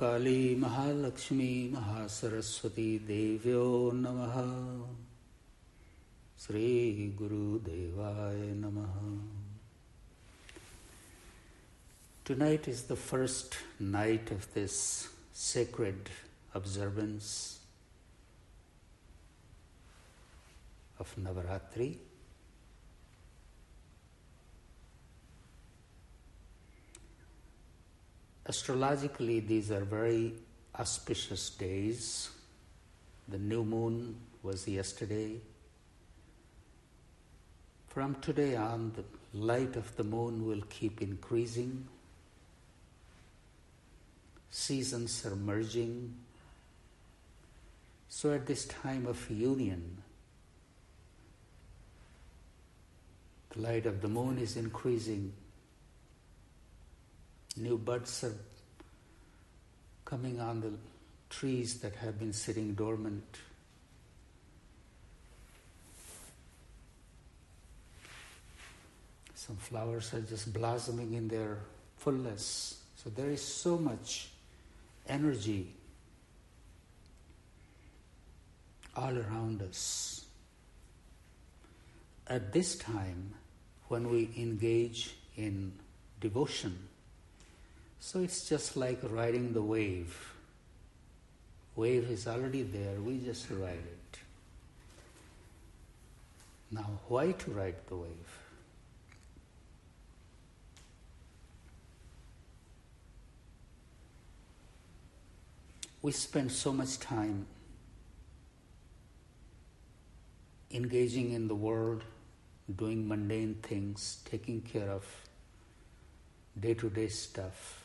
महाकाली महालक्ष्मी महासरस्वती देव्यो नमः श्रीगुरुदेवाय नमः Tonight is the first night of this sacred observance of Navaratri. Astrologically, these are very auspicious days. The new moon was yesterday. From today on, the light of the moon will keep increasing. Seasons are merging. So, at this time of union, the light of the moon is increasing New buds are coming on the trees that have been sitting dormant. Some flowers are just blossoming in their fullness. So there is so much energy all around us. At this time, when we engage in devotion, so it's just like riding the wave. Wave is already there, we just ride it. Now, why to ride the wave? We spend so much time engaging in the world, doing mundane things, taking care of day to day stuff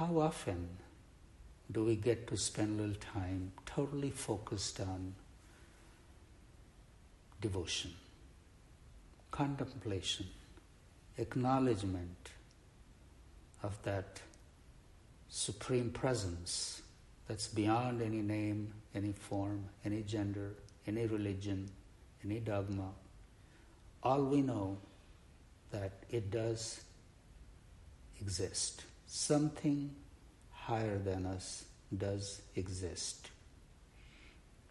how often do we get to spend a little time totally focused on devotion, contemplation, acknowledgement of that supreme presence that's beyond any name, any form, any gender, any religion, any dogma. All we know that it does exist something higher than us does exist.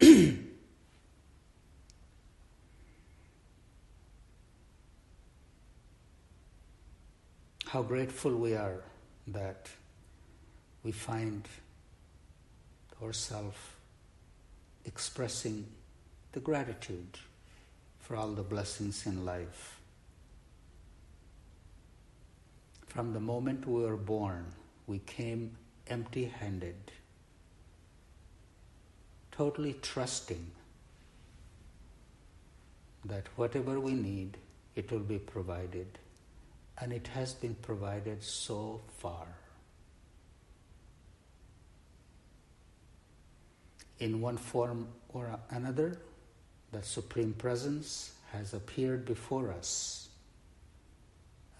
How grateful we are that we find ourselves expressing the gratitude for all the blessings in life. From the moment we were born, we came empty handed, totally trusting that whatever we need, it will be provided. And it has been provided so far. In one form or another, the Supreme Presence has appeared before us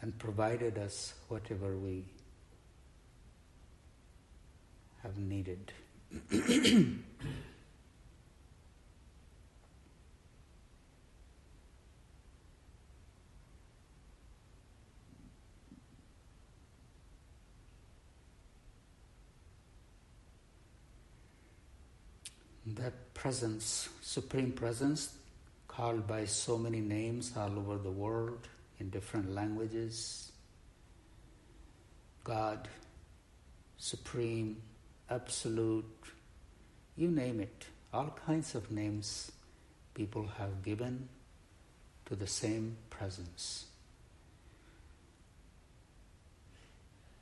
and provided us whatever we have needed. that presence, supreme presence, called by so many names all over the world, in different languages. God, Supreme, Absolute, you name it, all kinds of names people have given to the same presence.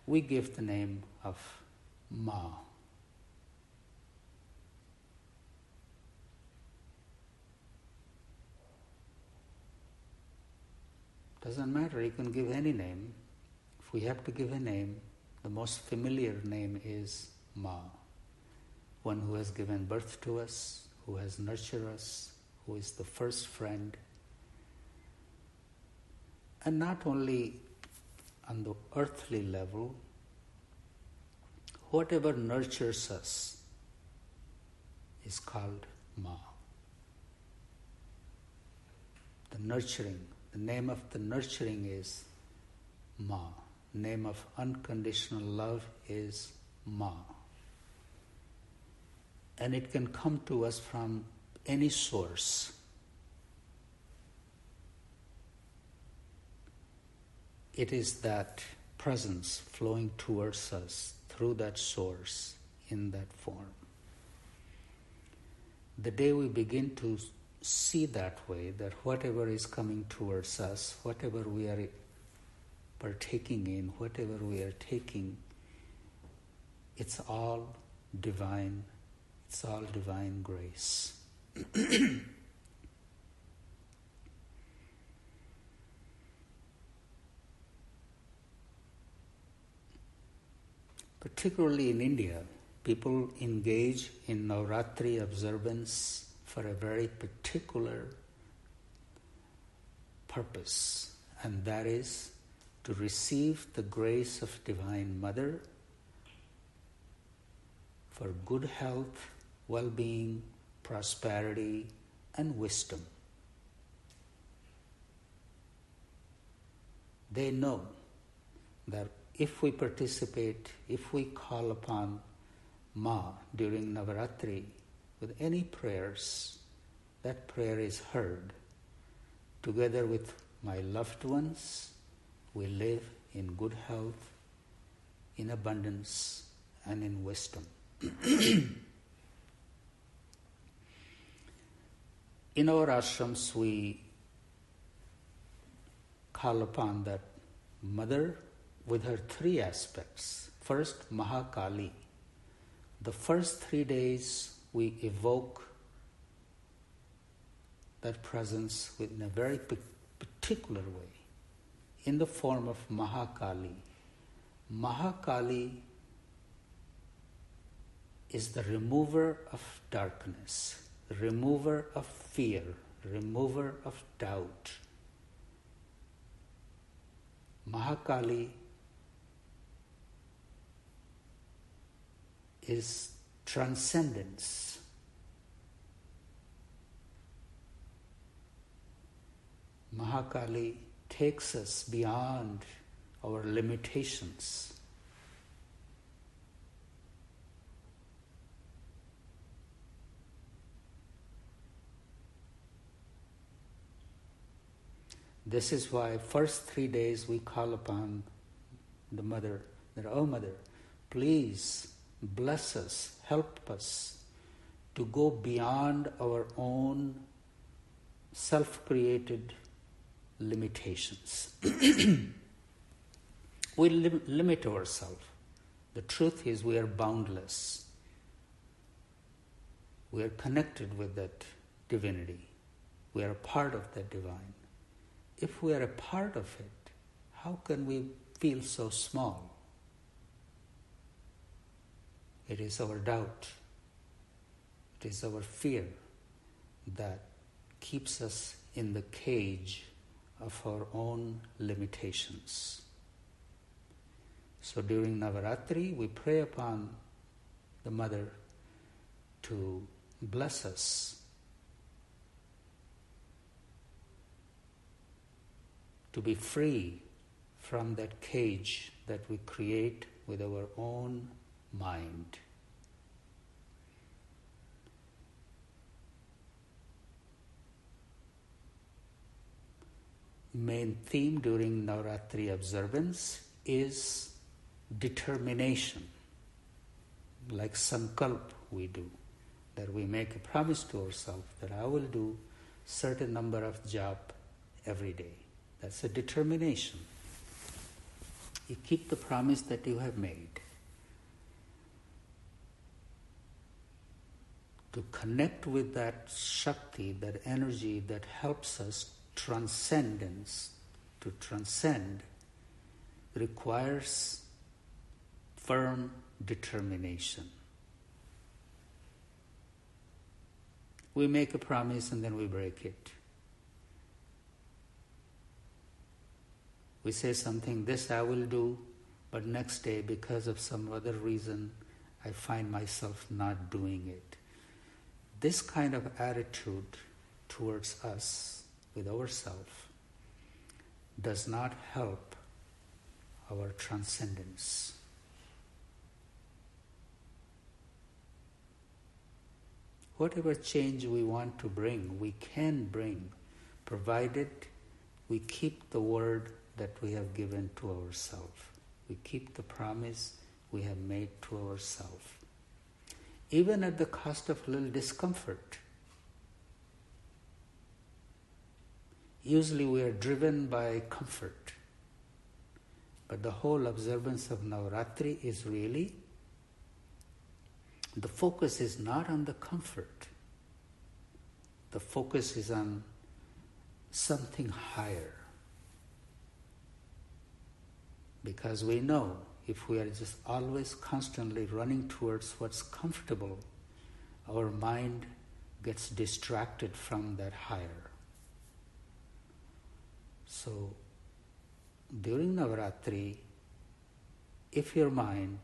We give the name of Ma. Doesn't matter, you can give any name. If we have to give a name, the most familiar name is Ma, one who has given birth to us, who has nurtured us, who is the first friend. And not only on the earthly level, whatever nurtures us is called Ma. The nurturing name of the nurturing is Ma. Name of unconditional love is Ma. and it can come to us from any source. It is that presence flowing towards us through that source in that form. The day we begin to see that way, that whatever is coming towards us, whatever we are partaking in, whatever we are taking, it's all divine, it's all divine grace. Particularly in India, people engage in Navratri observance for a very particular purpose, and that is to receive the grace of Divine Mother for good health, well being, prosperity, and wisdom. They know that if we participate, if we call upon Ma during Navaratri with any prayers, that prayer is heard. Together with my loved ones, we live in good health, in abundance, and in wisdom. in our ashrams, we call upon that mother with her three aspects. First, Mahakali. The first three days, we evoke that presence in a very particular way in the form of Mahakali. Mahakali is the remover of darkness, remover of fear, remover of doubt. Mahakali is transcendence. Mahakali takes us beyond our limitations. This is why first three days we call upon the mother, that, oh mother, please bless us, help us to go beyond our own self created limitations. we lim- limit ourselves. The truth is, we are boundless. We are connected with that divinity. We are a part of that divine. If we are a part of it, how can we feel so small? It is our doubt, it is our fear that keeps us in the cage of our own limitations. So during Navaratri, we pray upon the Mother to bless us, to be free from that cage that we create with our own mind. Main theme during Navratri observance is determination, like sankalp we do, that we make a promise to ourselves that I will do certain number of jap every day. That's a determination. You keep the promise that you have made. To connect with that Shakti, that energy that helps us transcendence, to transcend, requires firm determination. We make a promise and then we break it. We say something, this I will do, but next day, because of some other reason, I find myself not doing it. This kind of attitude towards us, with ourselves, does not help our transcendence. whatever change we want to bring, we can bring, provided we keep the word that we have given to ourselves. We keep the promise we have made to ourselves. Even at the cost of a little discomfort. Usually we are driven by comfort. But the whole observance of Navaratri is really the focus is not on the comfort. The focus is on something higher. Because we know if we are just always constantly running towards what's comfortable, our mind gets distracted from that higher. So, during Navaratri, if your mind,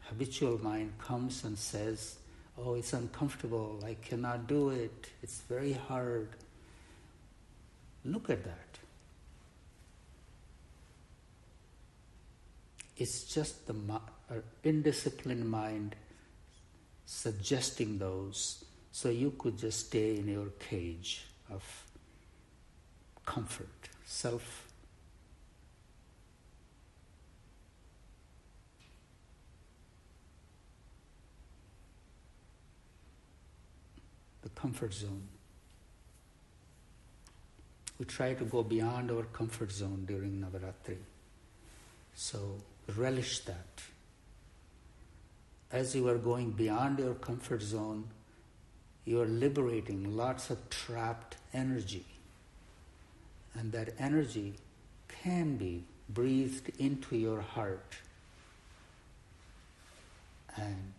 habitual mind, comes and says, Oh, it's uncomfortable, I cannot do it, it's very hard, look at that. It's just the indisciplined mind suggesting those so you could just stay in your cage of comfort, self. The comfort zone. We try to go beyond our comfort zone during Navaratri. So relish that. As you are going beyond your comfort zone, you are liberating lots of trapped energy. And that energy can be breathed into your heart and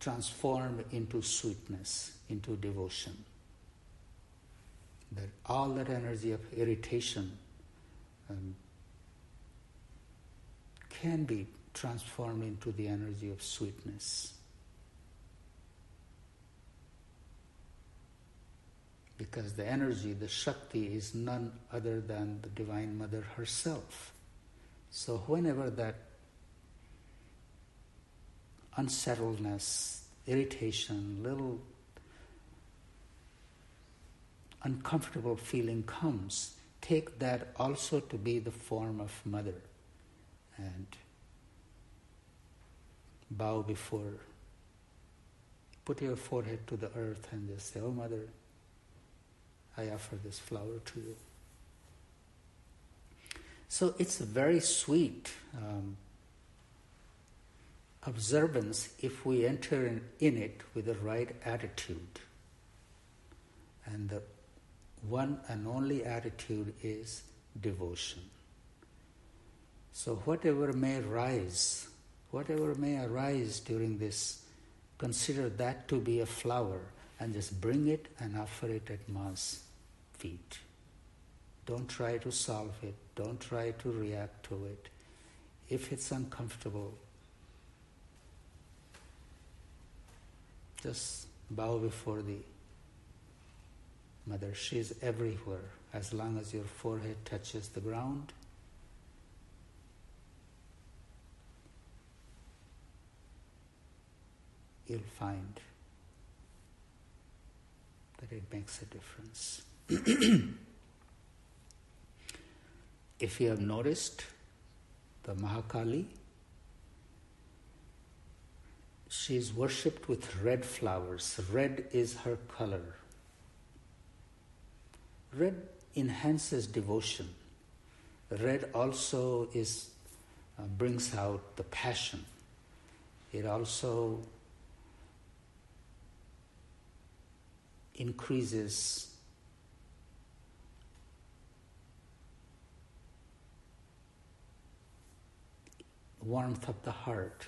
transformed into sweetness, into devotion. That all that energy of irritation um, can be transformed into the energy of sweetness. Because the energy, the Shakti, is none other than the Divine Mother herself. So, whenever that unsettledness, irritation, little uncomfortable feeling comes, take that also to be the form of Mother and bow before, put your forehead to the earth and just say, Oh, Mother, I offer this flower to you. So it's a very sweet um, observance if we enter in, in it with the right attitude. And the one and only attitude is devotion. So, whatever may rise, whatever may arise during this, consider that to be a flower and just bring it and offer it at Ma's feet. Don't try to solve it, don't try to react to it. If it's uncomfortable, just bow before the Mother. She is everywhere as long as your forehead touches the ground. You'll find that it makes a difference. if you have noticed, the Mahakali, she is worshipped with red flowers. Red is her color. Red enhances devotion. Red also is uh, brings out the passion. It also increases warmth of the heart.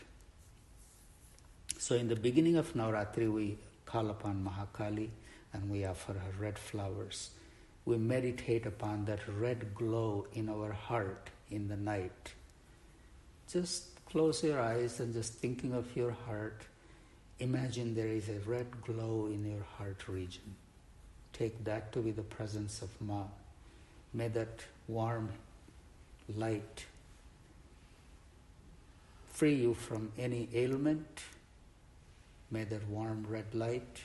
So, in the beginning of Navratri, we call upon Mahakali and we offer her red flowers. We meditate upon that red glow in our heart in the night. Just close your eyes and just thinking of your heart Imagine there is a red glow in your heart region. Take that to be the presence of Ma. May that warm light free you from any ailment, May that warm red light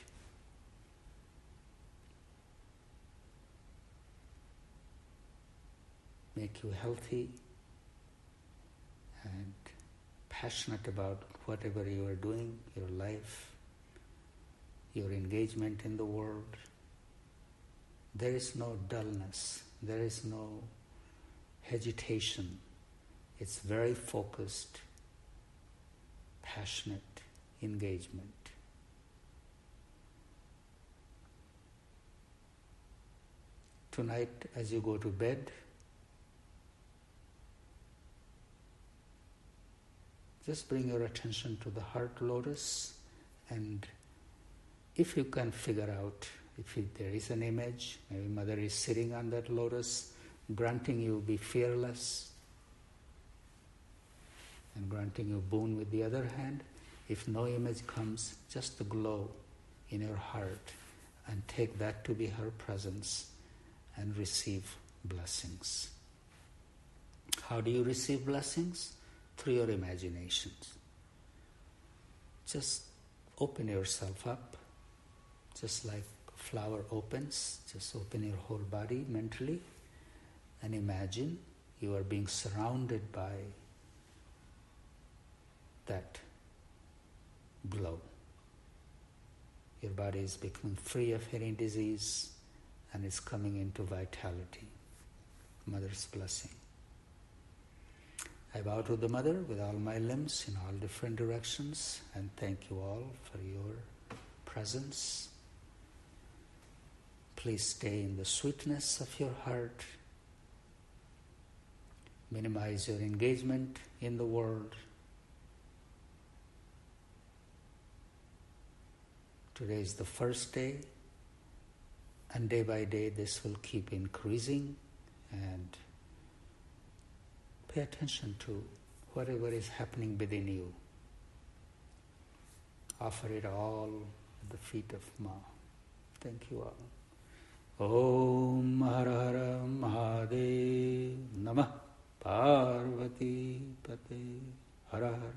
make you healthy and passionate about whatever you are doing, your life, your engagement in the world. There is no dullness, there is no hesitation. It's very focused, passionate engagement. Tonight, as you go to bed, just bring your attention to the heart lotus and if you can figure out if there is an image, maybe mother is sitting on that lotus, granting you be fearless and granting you boon with the other hand. If no image comes, just the glow in your heart and take that to be her presence and receive blessings. How do you receive blessings? Through your imaginations. Just open yourself up just like a flower opens, just open your whole body mentally and imagine you are being surrounded by that glow. Your body is becoming free of any disease and is coming into vitality. Mother's blessing. I bow to the Mother with all my limbs in all different directions and thank you all for your presence. Please stay in the sweetness of your heart. Minimize your engagement in the world. Today is the first day, and day by day this will keep increasing. And pay attention to whatever is happening within you. Offer it all at the feet of Ma. Thank you all. ॐ हर हर महादेव नमः पार्वती पते हर हर